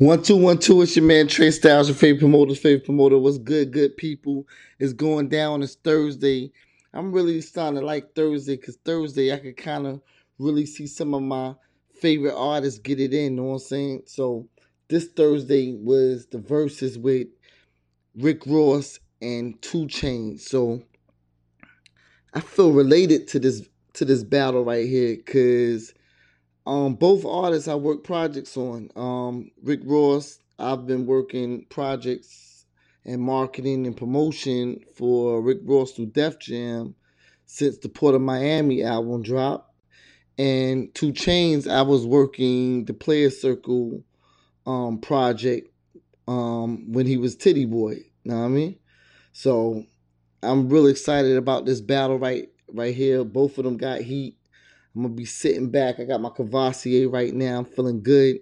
One two one two. It's your man Trey Styles, your favorite promoter, favorite promoter. What's good, good people? It's going down. It's Thursday. I'm really starting to like Thursday because Thursday I could kind of really see some of my favorite artists get it in. You Know what I'm saying? So this Thursday was the verses with Rick Ross and 2 Chainz. So I feel related to this to this battle right here because um, both artists I work projects on. Um, Rick Ross, I've been working projects and marketing and promotion for Rick Ross through Def Jam since the Port of Miami album dropped. And 2 Chainz, I was working the Player Circle um, project um, when he was Tity Boi. Know what I mean? So I'm really excited about this battle right right here. Both of them got heat. I'm gonna be sitting back. I got my Courvoisier right now. I'm feeling good.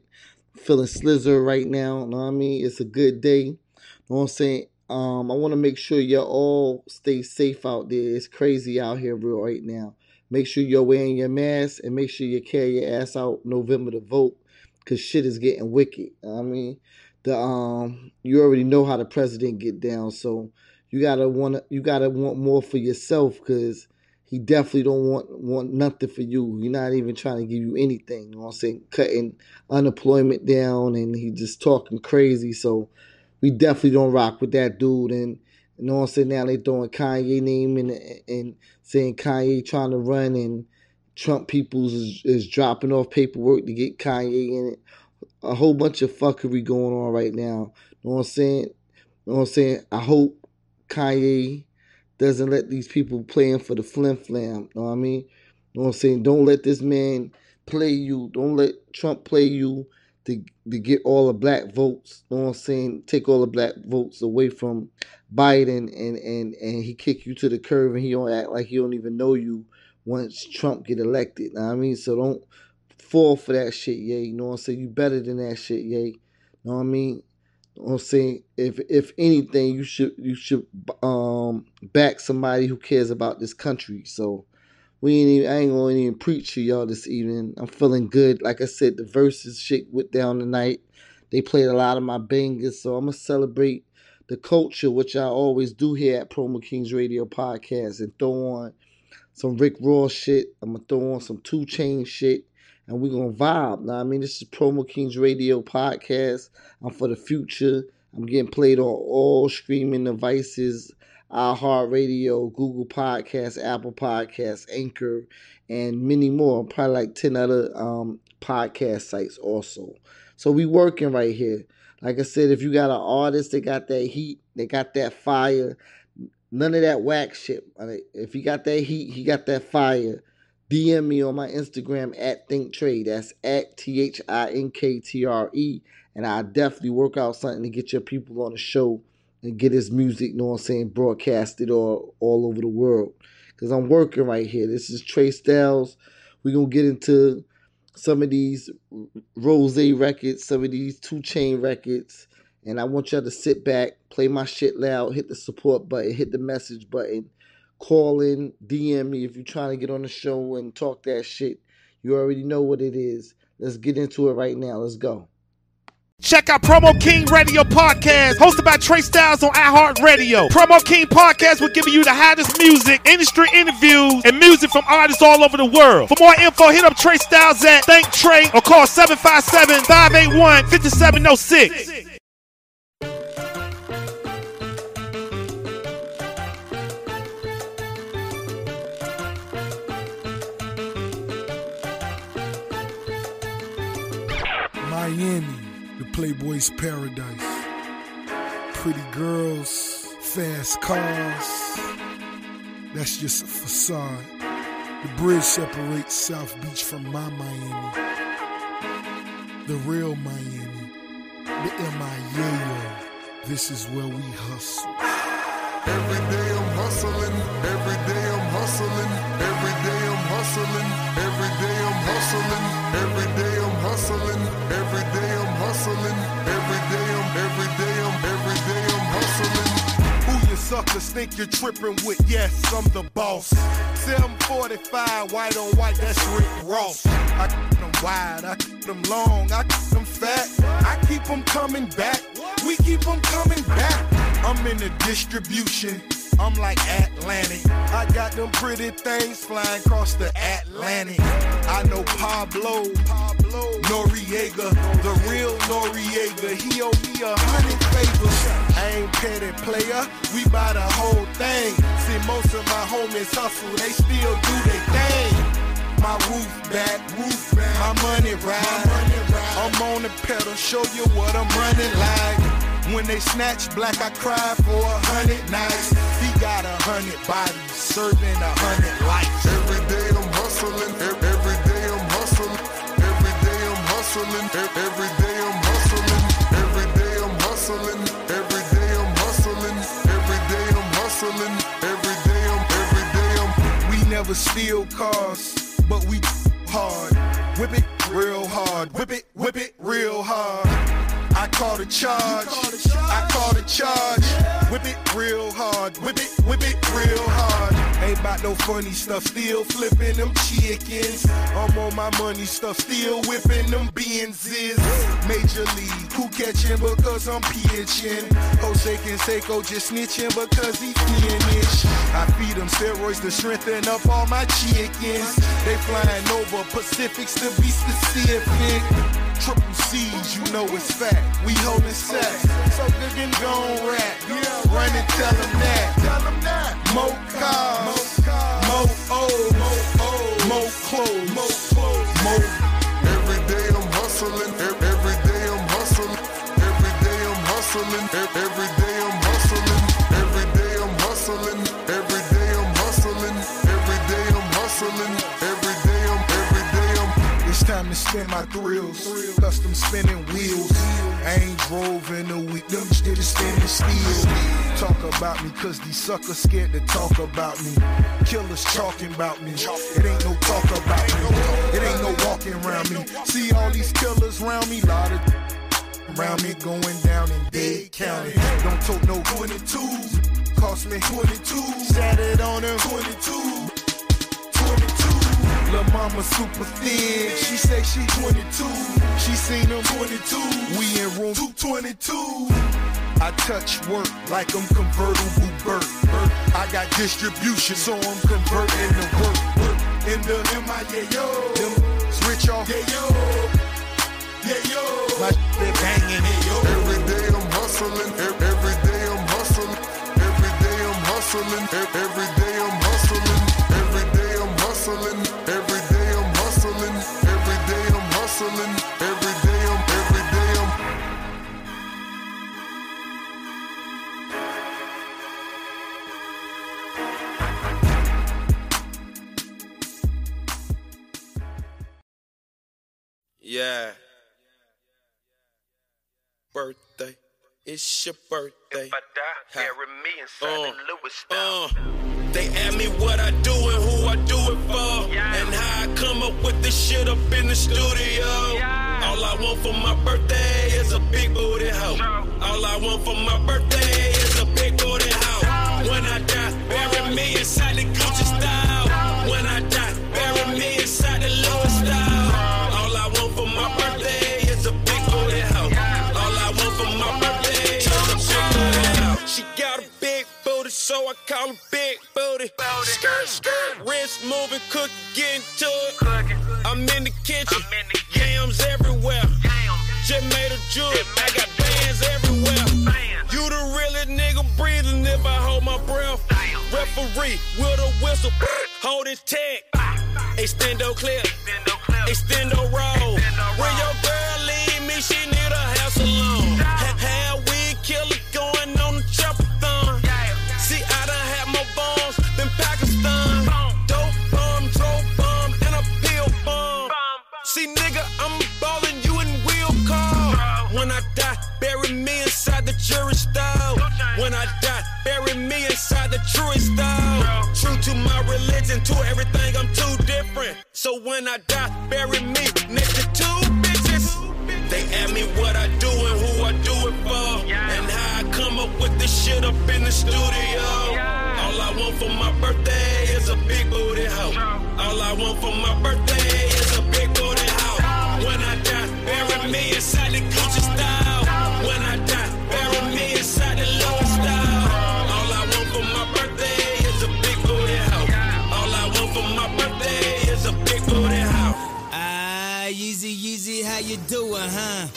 feeling Slizzer right now. Know what I mean? It's a good day. Know what I'm saying? Um, I want to make sure y'all all stay safe out there. It's crazy out here real right now. Make sure you're wearing your mask and make sure you carry your ass out November to vote because shit is getting wicked. I mean, the um, you already know how the president get down, so you gotta want you gotta want more for yourself because he definitely don't want want nothing for you. He's not even trying to give you anything. You know what I'm saying? Cutting unemployment down and he just talking crazy. So we definitely don't rock with that dude. And you know what I'm saying? Now they throwing Kanye name and and saying Kanye trying to run and Trump peoples is, is dropping off paperwork to get Kanye in it. A whole bunch of fuckery going on right now. You know what I'm saying? You know what I'm saying? I hope Kanye doesn't let these people playing for the flim flam. Know what I mean? You Know what I'm saying? Don't let this man play you. Don't let Trump play you to to get all the black votes. Know what I'm saying? Take all the black votes away from Biden and and and he kick you to the curb and he don't act like he don't even know you once Trump get elected. Know what I mean? So don't fall for that shit, yeah. You know what I'm saying? You better than that shit, yeah. Know what I mean? I'm saying if if anything, you should you should um back somebody who cares about this country. So we ain't even, I ain't gonna even preach to y'all this evening. I'm feeling good. Like I said, the verses shit went down tonight. They played a lot of my bangers, so I'm gonna celebrate the culture, which I always do here at Promo Kings Radio Podcast, and throw on some Rick Ross shit. I'm gonna throw on some 2 Chain shit and we're gonna vibe. Now, I mean, this is Promo Kings Radio podcast. I'm for the future. I'm getting played on all streaming devices, iHeartRadio, Google Podcasts, Apple Podcasts, Anchor, and many more. Probably like ten other um, podcast sites also. So we working right here. Like I said, if you got an artist that got that heat, they got that fire, none of that whack shit. If he got that heat, he got that fire DM me on my Instagram at Think Tre. That's at T H I N K T R E. And I definitely work out something to get your people on the show and get his music, you know what I'm saying, broadcasted all, all over the world. Because I'm working right here. This is Trey Styles. We're going to get into some of these Ross records, some of these 2 Chain records. And I want y'all to sit back, play my shit loud, hit the support button, hit the message button call in, DM me if you're trying to get on the show and talk that shit. You already know what it is. Let's get into it right now. Let's go. Check out Promo King Radio Podcast, hosted by Trey Styles on iHeartRadio. Promo King Podcast will give you the hottest music, industry interviews, and music from artists all over the world. For more info, hit up Trey Styles at Think Tre or call 757 581 5706. Miami, the Playboy's paradise. Pretty girls, fast cars. That's just a facade. The bridge separates South Beach from my Miami. The real Miami. The M.I.A. This is where we hustle. Every day I'm hustling. Every day I'm hustling hustling, every day I'm hustling, every day I'm hustling, every day I'm hustling, every day I'm every day I'm every day I'm hustling. Who you suckers think you're tripping with? Yes, I'm the boss. 745, white on white, that's Rick Ross. I keep them wide, I keep them long, I keep them fat. I keep them coming back, we keep them coming back. I'm in the distribution. I'm like Atlantic. I got them pretty things flying across the Atlantic. I know Pablo, Noriega, the real Noriega. He owe me a hundred favors. I ain't petty player, we buy the whole thing. See, most of my homies hustle, they still do their thing. My roof back, roof back, my money ride. I'm on the pedal, show you what I'm running like. When they snatch black, I cry for a hundred nights. He got a hundred bodies, serving a hundred lives. Every day I'm hustling, every day I'm hustling, every day I'm hustling, every day I'm hustling, every day I'm hustling, every day I'm hustling, every day I'm hustling, every day I'm, every day I'm. We never steal cars, but we hard. Whip it real hard, whip it, whip it real hard. I call the charge. I call the charge. Whip it real hard. Whip it, whip it real hard. Ain't about no funny stuff. Still flipping them chickens. I'm on my money stuff. Still whipping them Benzes. Major league. Who catching because I'm pitching? Jose Canseco just snitching because he finished. I feed them steroids to strengthen up all my chickens. They flying over Pacifics to be specific. Triple C's, you know it's fact. We holding sacks. So good and gon' rap. Run and tell them that. Tell them that. More cars. More O's. More clothes. More. Every day I'm hustling. Every day I'm hustling. Every day I'm hustling. Every day I'm hustling. Every day I'm hustling. Every day I'm hustling. Every day I'm hustling. Spin my thrills. Custom spinning wheels. I ain't drove in a week. Them did it standing still. Talk about me, cause these suckers scared to talk about me. Killers talking about me. It ain't no talk about me. It ain't no walking around me. See all these killers around me. Lot of around me going down in Dade County. Don't talk no 22s. Cost me 22. Sat it on them 22. 22. Lil' mama super thin. She say she 22. She seen them 22. We in room 222. I touch work like I'm convertible Burt. I got distribution, so I'm converting the work. In the MIA, yo. Them rich off, yeah, yo. Yeah, yo. My shit banging, yeah, yo. Every day I'm hustling. Every day I'm hustling. Every day I'm hustling. Every day I'm hustling. Every day I'm hustling. Yeah. Birthday. It's your birthday. If I die, bury me inside Uh, Louis style. Uh, they ask me what I do and who I do it for, Yeah. and how I come up with this shit up in the studio. Yeah. All I want for my birthday is a big booty hoe. True. All I want for my birthday is a big booty hoe. When I die, bury me inside the Gucci style. When I so I call her big booty. Skirt, skirt, wrist moving, cook, get into it. Cooking. I'm in the kitchen, I'm in the kitchen. yams everywhere. Damn. Just made a jewel, I got bands everywhere. You the realest nigga breathing if I hold my breath. Damn. Referee with a whistle, hold his tag. Extendo clip, Extendo roll. When your girl leave me, she need truest style. Bro. True to my religion, to everything, I'm too different. So when I die, bury me next to two bitches. They ask me what I do and who I do it for. Yeah. And how I come up with this shit up in the studio. All I want for my birthday is a big booty hoe. All I want for my birthday is a big booty hoe. When I die, bury me inside the how you doing, huh?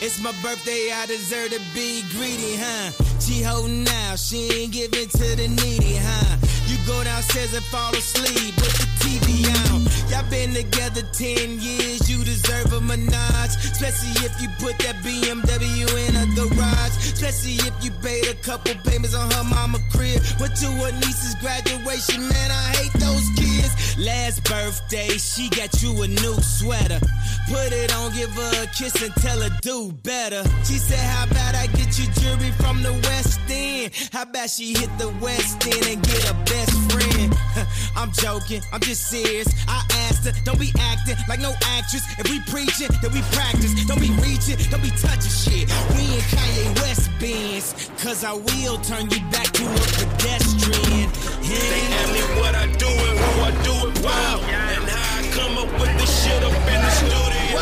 It's my birthday, I deserve to be greedy, huh? She holding out, she ain't giving to the needy, huh? You go downstairs and fall asleep with the TV on. Y'all been together 10 years, you deserve a menage. Especially if you put that BMW in a garage. Especially if you paid a couple payments on her mama crib. Went to her niece's graduation, man, I hate those kids. Last birthday, she got you a new sweater. Put it on, give her a kiss and tell her do better. She said, How about I get you jewelry from the West End? How about she hit the West End and get a best friend? I'm joking, I'm just serious. I asked her, don't be acting like no actress. If we preaching, then we practice. Don't be reaching, don't be touching shit. We in Kanye West Benz, cause I will turn you back to a pedestrian. They ask me what I do and who I do it for. And how I come up with this shit up in the studio.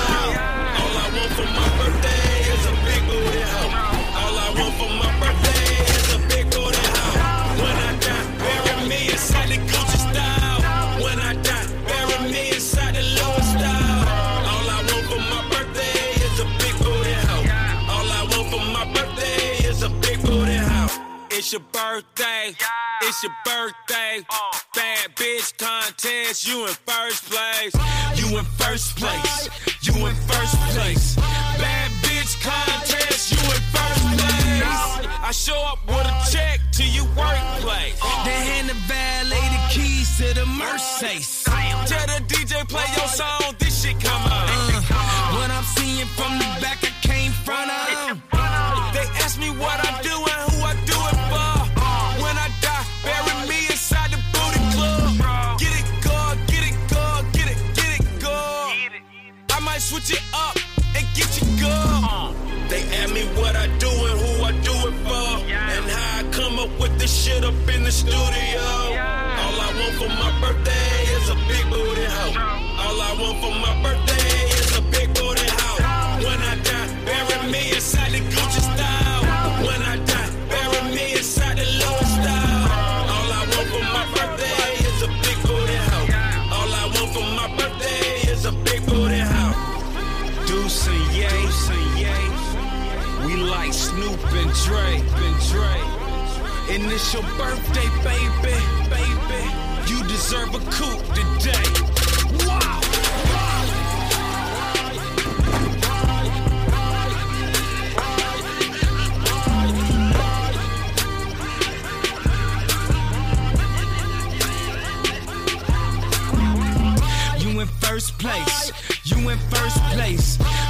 All I want for my birthday is a big booty hoe. All I want for my birthday is a big booty hoe. When I die, bury me inside the Gucci style. When I die, bury me inside the Louis style. All I want for my birthday is a big booty hoe. All I want for my birthday is a big booty hoe. It's your birthday. It's your birthday. Bad bitch contest. You in first place. You in first place. You in first place. Bad bitch contest. You in first place. I show up with a check to your workplace. They hand the valet the keys to the Mercedes. This shit up in the studio. All I want for my birthday is a big booty hoe. All I want for my birthday is a big booty hoe. When I die, bury me inside the Gucci style. When I die, bury me inside the Louis style. All I want for my birthday is a big booty hoe. All I want for my birthday is a big booty hoe. Deuce and Ye, Deuce and Ye. We like Snoop and Dre, and Dre. And it's your birthday, baby, baby. You deserve a coupe today. Wow. You in first place. You in first place.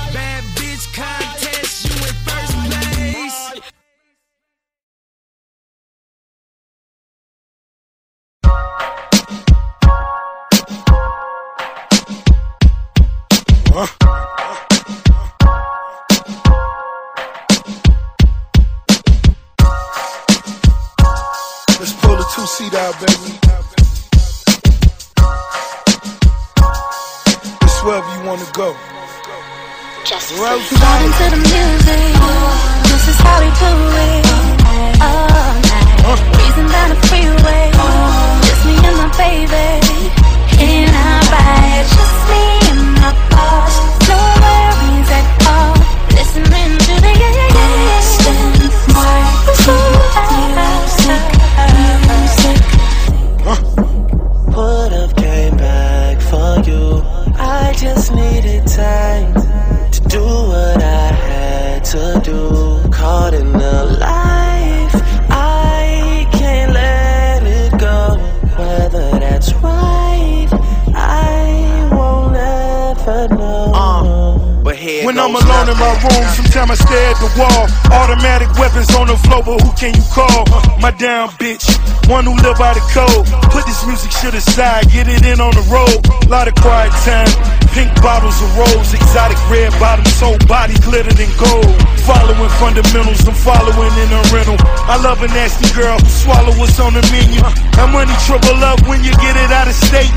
When I'm alone in my room, sometimes I stare at the wall. Automatic weapons on the floor, but who can you call? My damn bitch, one who live by the code. Put this music should aside, get it in on the road. Lot of quiet time. Pink bottles of rose, exotic red bottoms, whole body glittered in gold. Following fundamentals, I'm following in a rental. I love a nasty girl who swallow what's on the menu. That money trouble up when you get it out of state.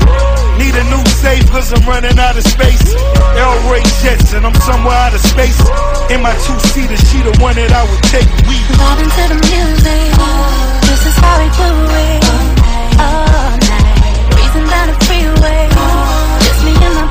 Need a new safe cause I'm running out of space. L Ray and I'm somewhere out of space. In my two seater, she the one that I would take. We Vibing the music. This is how we do it. All night. Breezing down the freeway.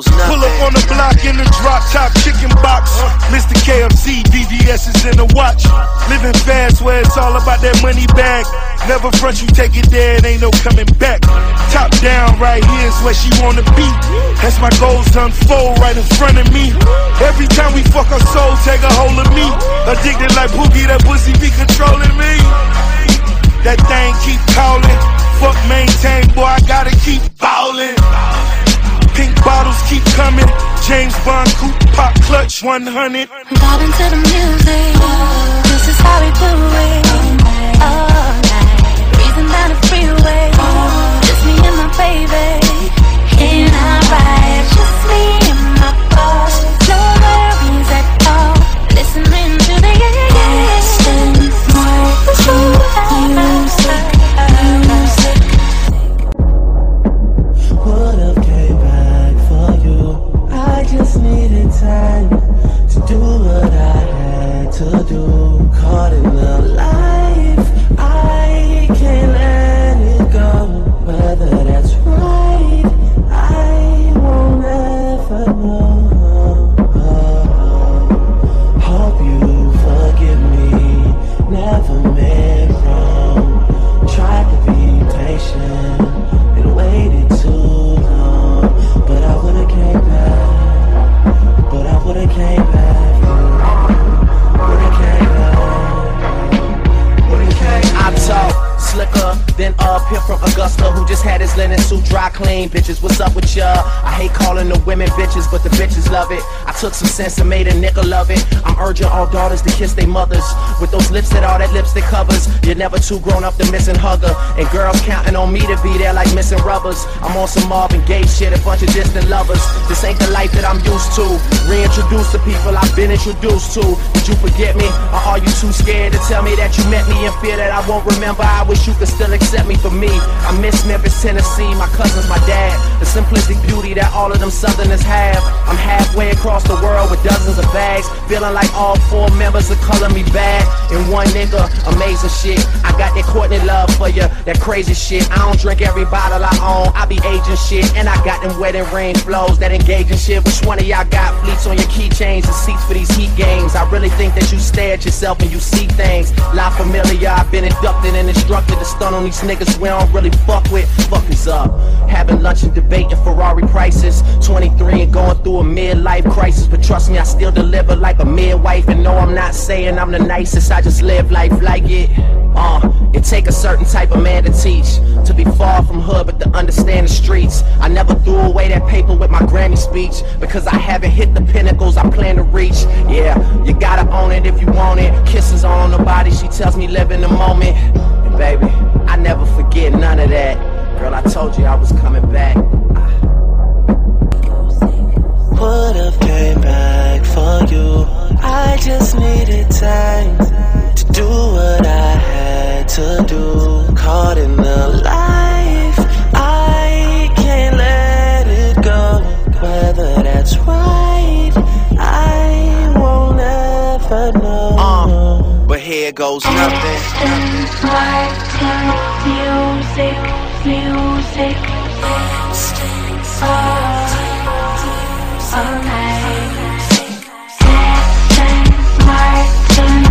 here goes nothing. Pull up on the block in the drop top chicken box. Mr. KFC, VVS is in the watch. Living fast where it's all about that money bag. Never front you take it there, it ain't no coming back. Top down, right here's where she wanna be. That's my goals unfold right in front of me. Every time we fuck our soul, take a hold of me. Addicted like Boogie, that pussy be controlling me. That thing keep calling. Fuck maintain, boy, I gotta keep ballin'. Pink bottles keep coming. James Bond coupe pop clutch 100. Vibing to the music. This is how we do it. All night. Breezing down the freeway. Just me and my baby. Sense and made a nigga love it. I'm urging all daughters to kiss their mothers with those lips that all that lipstick covers. You're never too grown up to missing hugger. And girls counting on me to be there like missing rubbers. I'm on some Marvin Gaye shit, a bunch of distant lovers. This ain't the life that I'm used to. Reintroduce to people I've been introduced to. Did you forget me? Or are you too scared to tell me that you met me in fear that I won't remember? I wish you could still accept me for me. I miss Memphis, Tennessee, my cousins, my dad. The simplistic beauty that all of them Southerners have. I'm halfway across the world with dozens of bags. Feeling like all four members are calling me bad. And one nigga, amazing shit. I got that Courtney love for you, that crazy shit. I don't drink every bottle I own. I be aging shit. And I got them wedding ring flows, that engaging shit. Which one of y'all got fleets on your keychains and seats for these heat games? I really think that you stare at yourself and you see things. La familiar, I've been inducted and instructed to stun on these niggas we don't really fuck with. Fuck is up. Having lunch and debating Ferrari prices. 23 and going through a midlife crisis. But trust me, I still deliver like a midwife. And no, I'm not saying I'm the nicest. I just live life like it. Uh, it take a certain type of man to teach. To be far from hood, but to understand the streets. I never threw away that paper with my Grammy speech. Because I haven't hit the pinnacles I plan to reach. Yeah, you gotta own it if you want it. Kisses on the body, she tells me live in the moment. And baby, I never forget none of that. Girl, I told you I was coming back. Would've came back for you. I just needed time to do what I had to do. Caught in the life, I can't let it go. Whether that's right, I won't ever know. Uh, but here goes nothing. Music, music, all, all night. Martin, vibe.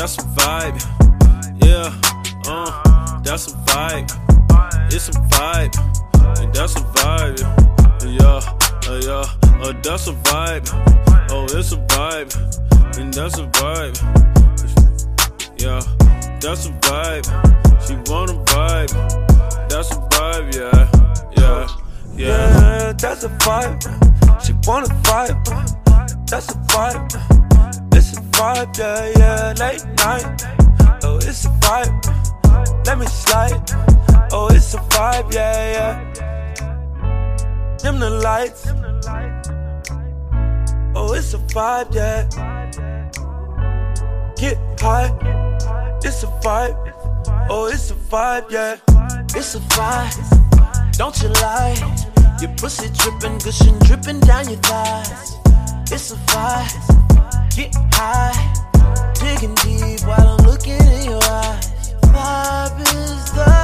That's a vibe. Vibe, yeah. Get high. It's a vibe. Oh, it's a vibe, yeah. It's a vibe, don't you lie. Your pussy dripping, gushing, dripping down your thighs. It's a vibe, get high, digging deep while I'm looking in your eyes. Vibe is the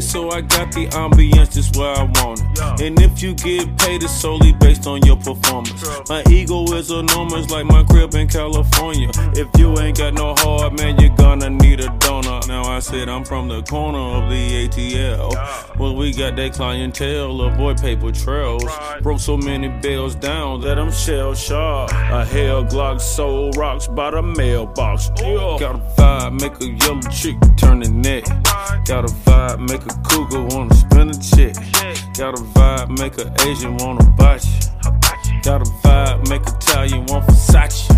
it. So I got the ambience just where I want it. And if you get paid, it's solely based on your performance. My ego is enormous, like my crib in California. Mm. If you ain't got no heart, man, you're gonna need a donor. Now I said I'm from the corner of the ATL. Well, we got that clientele, avoid paper trails. Broke so many bells down that I'm shell shocked. A hell Glock soul rocks by the mailbox. Yeah. Got a vibe, make a yellow chick turn the neck. Got a vibe, make a cougar wanna spin a check. Got a vibe, make a Asian wanna you. Got a vibe, make Italian want Versace.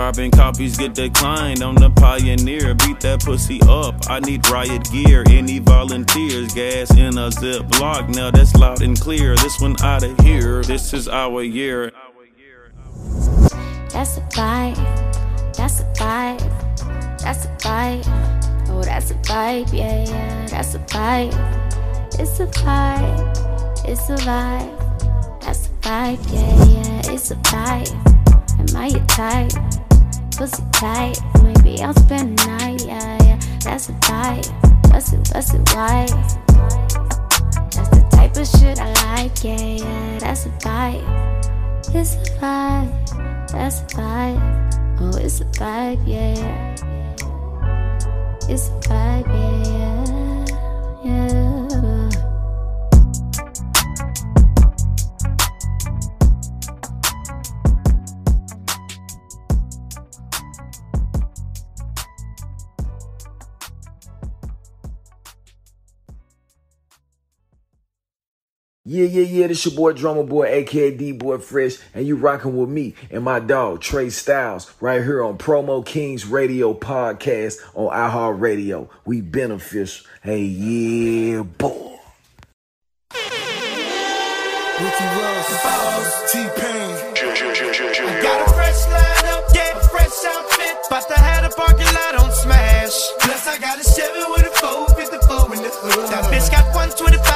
Carbon copies get declined. I'm the pioneer. Beat that pussy up. I need riot gear. Any volunteers? Gas in a Ziploc. Now that's loud and clear. This one out of here. This is our year. That's a vibe. That's a vibe. That's a vibe. Oh, that's a vibe. Yeah, yeah. That's a vibe. It's a vibe. It's a vibe. That's a vibe. Yeah, yeah. It's a vibe. Am I your type? Pussy tight. Maybe I'll spend the night. Yeah, yeah. That's a vibe. That's it. That's it. Why? That's the type of shit I like. Yeah, yeah. That's a vibe. It's a vibe. That's a vibe. Oh, it's a vibe, yeah. It's a vibe, yeah, yeah. Yeah. Yeah, yeah, yeah. This your boy Drummer Boy, aka D Boy Fresh, and you rocking with me and my dog Trey Styles right here on Promo Kings Radio Podcast on iHeart Radio. We beneficial. Hey, yeah, boy. Ricky Ross, T-Pain. Got a fresh line up, yeah, a fresh outfit. About to have the parking lot on smash. Plus, I got a Chevy with a 454 in the hood. That bitch got 125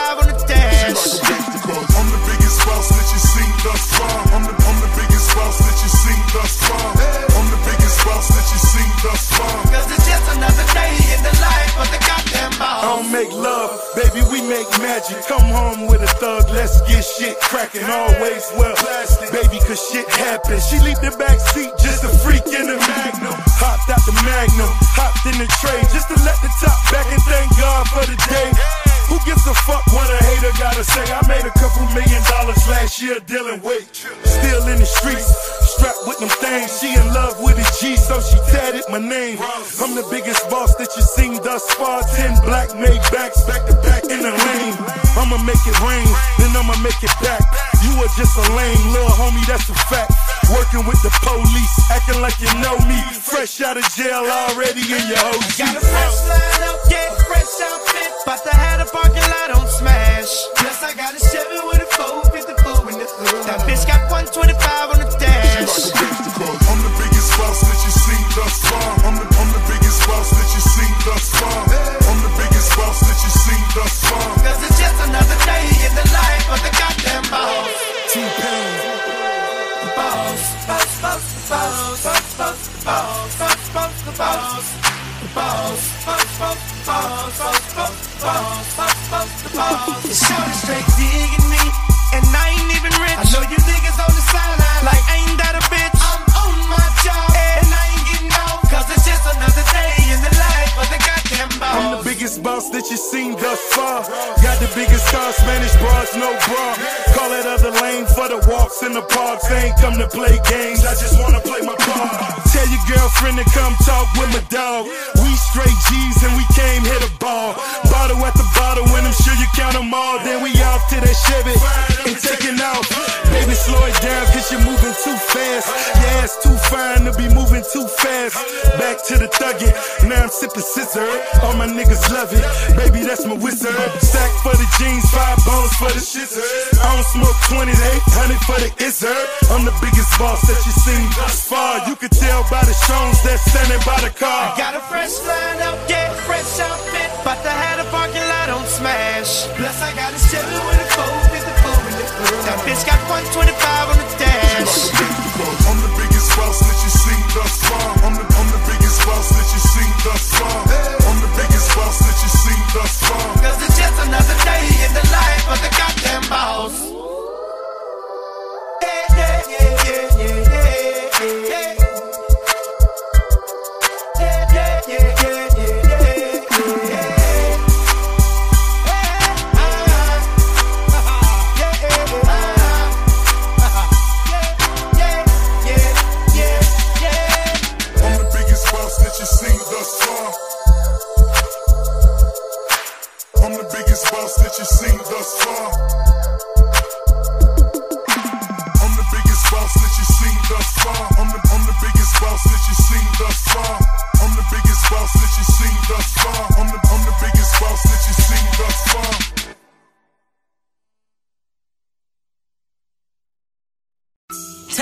thus far. I'm the, I'm the biggest boss that you seen thus far. I'm the biggest boss that you seen thus far. Cause it's just another day in the life of the goddamn boss. I don't make love, baby, we make magic. Come home with a thug, let's get shit cracking. Always well, plastic, baby, cause shit happens. She leave the back seat, just a freak in the year dealing weight. Still in the streets, strapped with them things. She in love with a G, so she tatted my name. I'm the biggest boss that you seen thus far. Ten black made backs back to back in the lane. I'ma make it rain, then I'ma make it back. You are just a lame little homie, that's a fact. Working with the police, acting like you know me. Fresh out of jail already in your OG. Pause. Shorty straight digging me, and I ain't even rich. I know you you've seen thus far. Got the biggest car, Spanish bras, no bra. Call it other lane for the walks in the parks. They ain't come to play games, I just wanna play my part. Tell your girlfriend to come talk with my dog. We straight G's and we came hit a ball. Bottle at the bottle, when I'm sure you count them all. Then we off to that Chevy and taking off. Baby, slow it down, cause you're moving too fast. Your ass too fine to be moving too fast. Back to the thuggin', now I'm sipping scissor. All my niggas love it, baby, that's my wizard. Sack for the jeans, five bones for the shizzer. I don't smoke 20, 800 for the izzard. I'm the biggest boss that you seen thus far. You can tell by the shows that's standing by the car. I got a fresh line up, yeah, fresh outfit. But to have a parking lot on smash. Plus, I got a Chevy with a 454 in the hood. That bitch got 125 on the dash. I'm the biggest boss that you seen thus far. I'm the, I'm the biggest boss that you seen thus far. I'm the biggest boss that you seen thus far. Cause it's just another day in the life of the goddamn boss.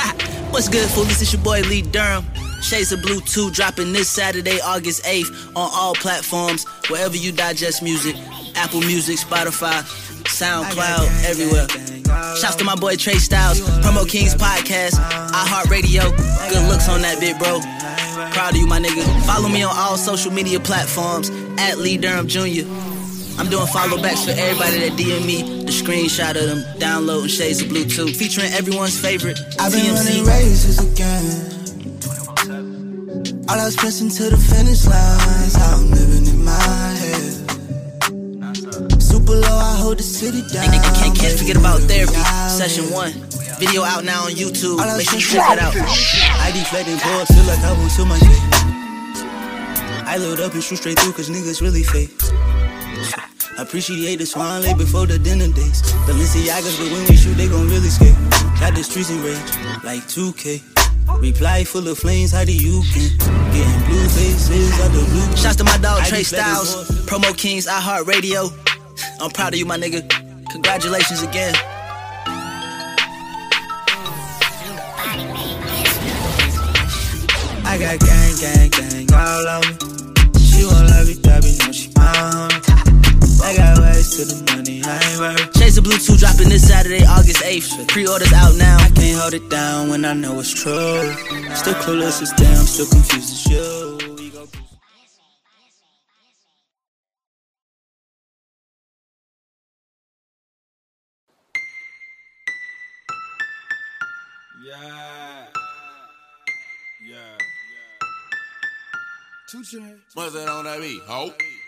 Ha! What's good, foolies? It's your boy Lee Durham. Shades of Blue 2 dropping this Saturday, August 8th on all platforms, wherever you digest music Apple Music, Spotify, SoundCloud, everywhere. Shouts to my boy Trey Styles, Promo Kings Podcast, iHeartRadio. Good looks on that bit, bro. Proud of you, my nigga. Follow me on all social media platforms at Lee Durham Jr. I'm doing follow backs for everybody that DM me the screenshot of them downloading Shades of Blue 2, featuring everyone's favorite I've been running TMC. races again. All I was pressing to the finish lines. How I'm living in my head. Super low, I hold the city down. And you can't, can't forget about therapy, session one. Video out now on YouTube. Make sure you check that out. I deflecting balls, feel like I want to my face. I load up and shoot straight through, cause niggas really fake. Appreciate the swan late before the dinner dates. Balenciagas, but when we shoot, they gon' really skate. Got the streets in rage, like 2K. Reply full of flames, how do you get Getting blue faces out the blue. Shouts to my dog Trey Styles. Promo Kings, iHeartRadio. I'm proud of you, my nigga. Congratulations again. I got gang, gang, gang all on me. She won't love it, that be know she my homie. I got ways to the money, I ain't worried. Shades of Blue 2 dropping this Saturday, August 8th. Pre-orders out now. I can't hold it down when I know it's true. Still clueless as damn, still confused as you. Yeah. Yeah. Two chains. What's that on that beat? Ho.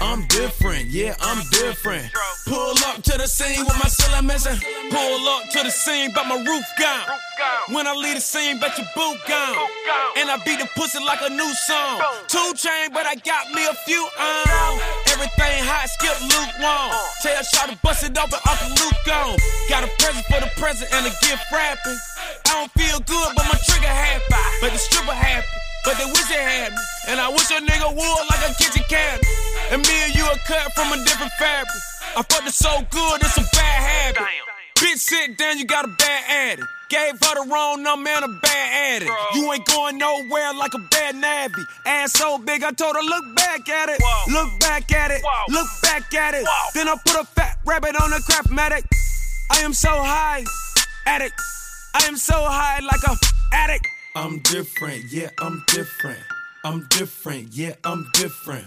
I'm different, yeah, I'm different. Pull up to the scene with my ceiling missing. Pull up to the scene, but my roof gone. When I leave the scene, bet your boot gone. And I beat the pussy like a new song. Two chain, but I got me a few on. Everything hot, skip lukewarm. Tell Shaw to bust it open, Uncle Luke gone. Got a present for the present and a gift wrapping. I don't feel good, but my trigger happy. But the stripper happy. But they wish they had me. And I wish a nigga would like a kitchen cabinet. And me and you are cut from a different fabric. I fucked it so good, it's a bad habit. Bitch, sit down, you got a bad addict. Gave her the wrong number and a bad addict. You ain't going nowhere like a bad navvy. Ass so big, I told her, look back at it. Look back at it. Look back at it. Then I put a fat rabbit on a Craftmatic. I am so high, addict. I am so high like a addict. I'm different, yeah, I'm different. I'm different, yeah, I'm different.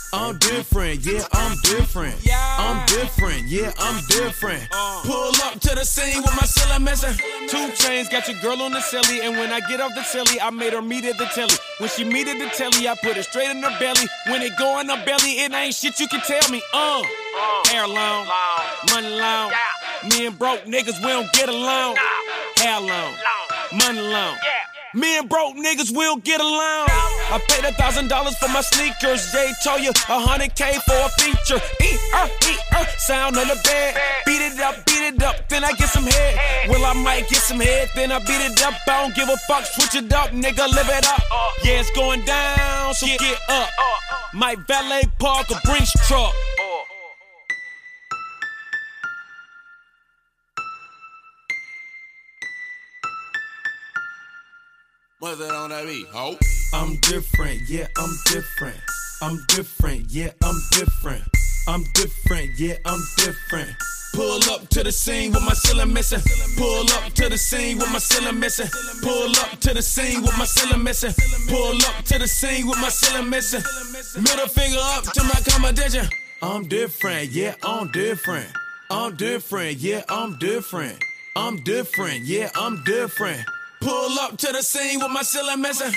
I'm different, yeah, I'm different. Yeah. I'm different, yeah, I'm different. Pull up to the scene with my ceiling missing. Two chains got your girl on the silly, and when I get off the silly, I made her meet at the telly. When she meet at the telly, I put it straight in her belly. When it go in her belly, it ain't shit you can tell me. Uh, hair long, money long. Me and broke niggas, we don't get along. Hair long, money long. Me and broke niggas will get along. I paid a thousand dollars for my sneakers. Jay told you a hundred K for a feature. E er e er, sound on the bed. Beat it up, beat it up, then I get some head. Well, I might get some head, then I beat it up. I don't give a fuck, switch it up, nigga, live it up. Yeah, it's going down, so get up. Might valet park a Brinks truck. What's that on that beat, ho? I'm different, yeah, I'm different. I'm different, yeah, I'm different. I'm different, yeah, I'm different. Pull up to the scene with my ceiling missing. Pull up to the scene with my ceiling missing. Pull up to the scene with my ceiling missing. Pull up to the scene with my ceiling missing. Middle finger up to my competition. I'm different, yeah, I'm different. I'm different, yeah, I'm different. I'm different, yeah, I'm different. Pull up to the scene with my ceiling missing.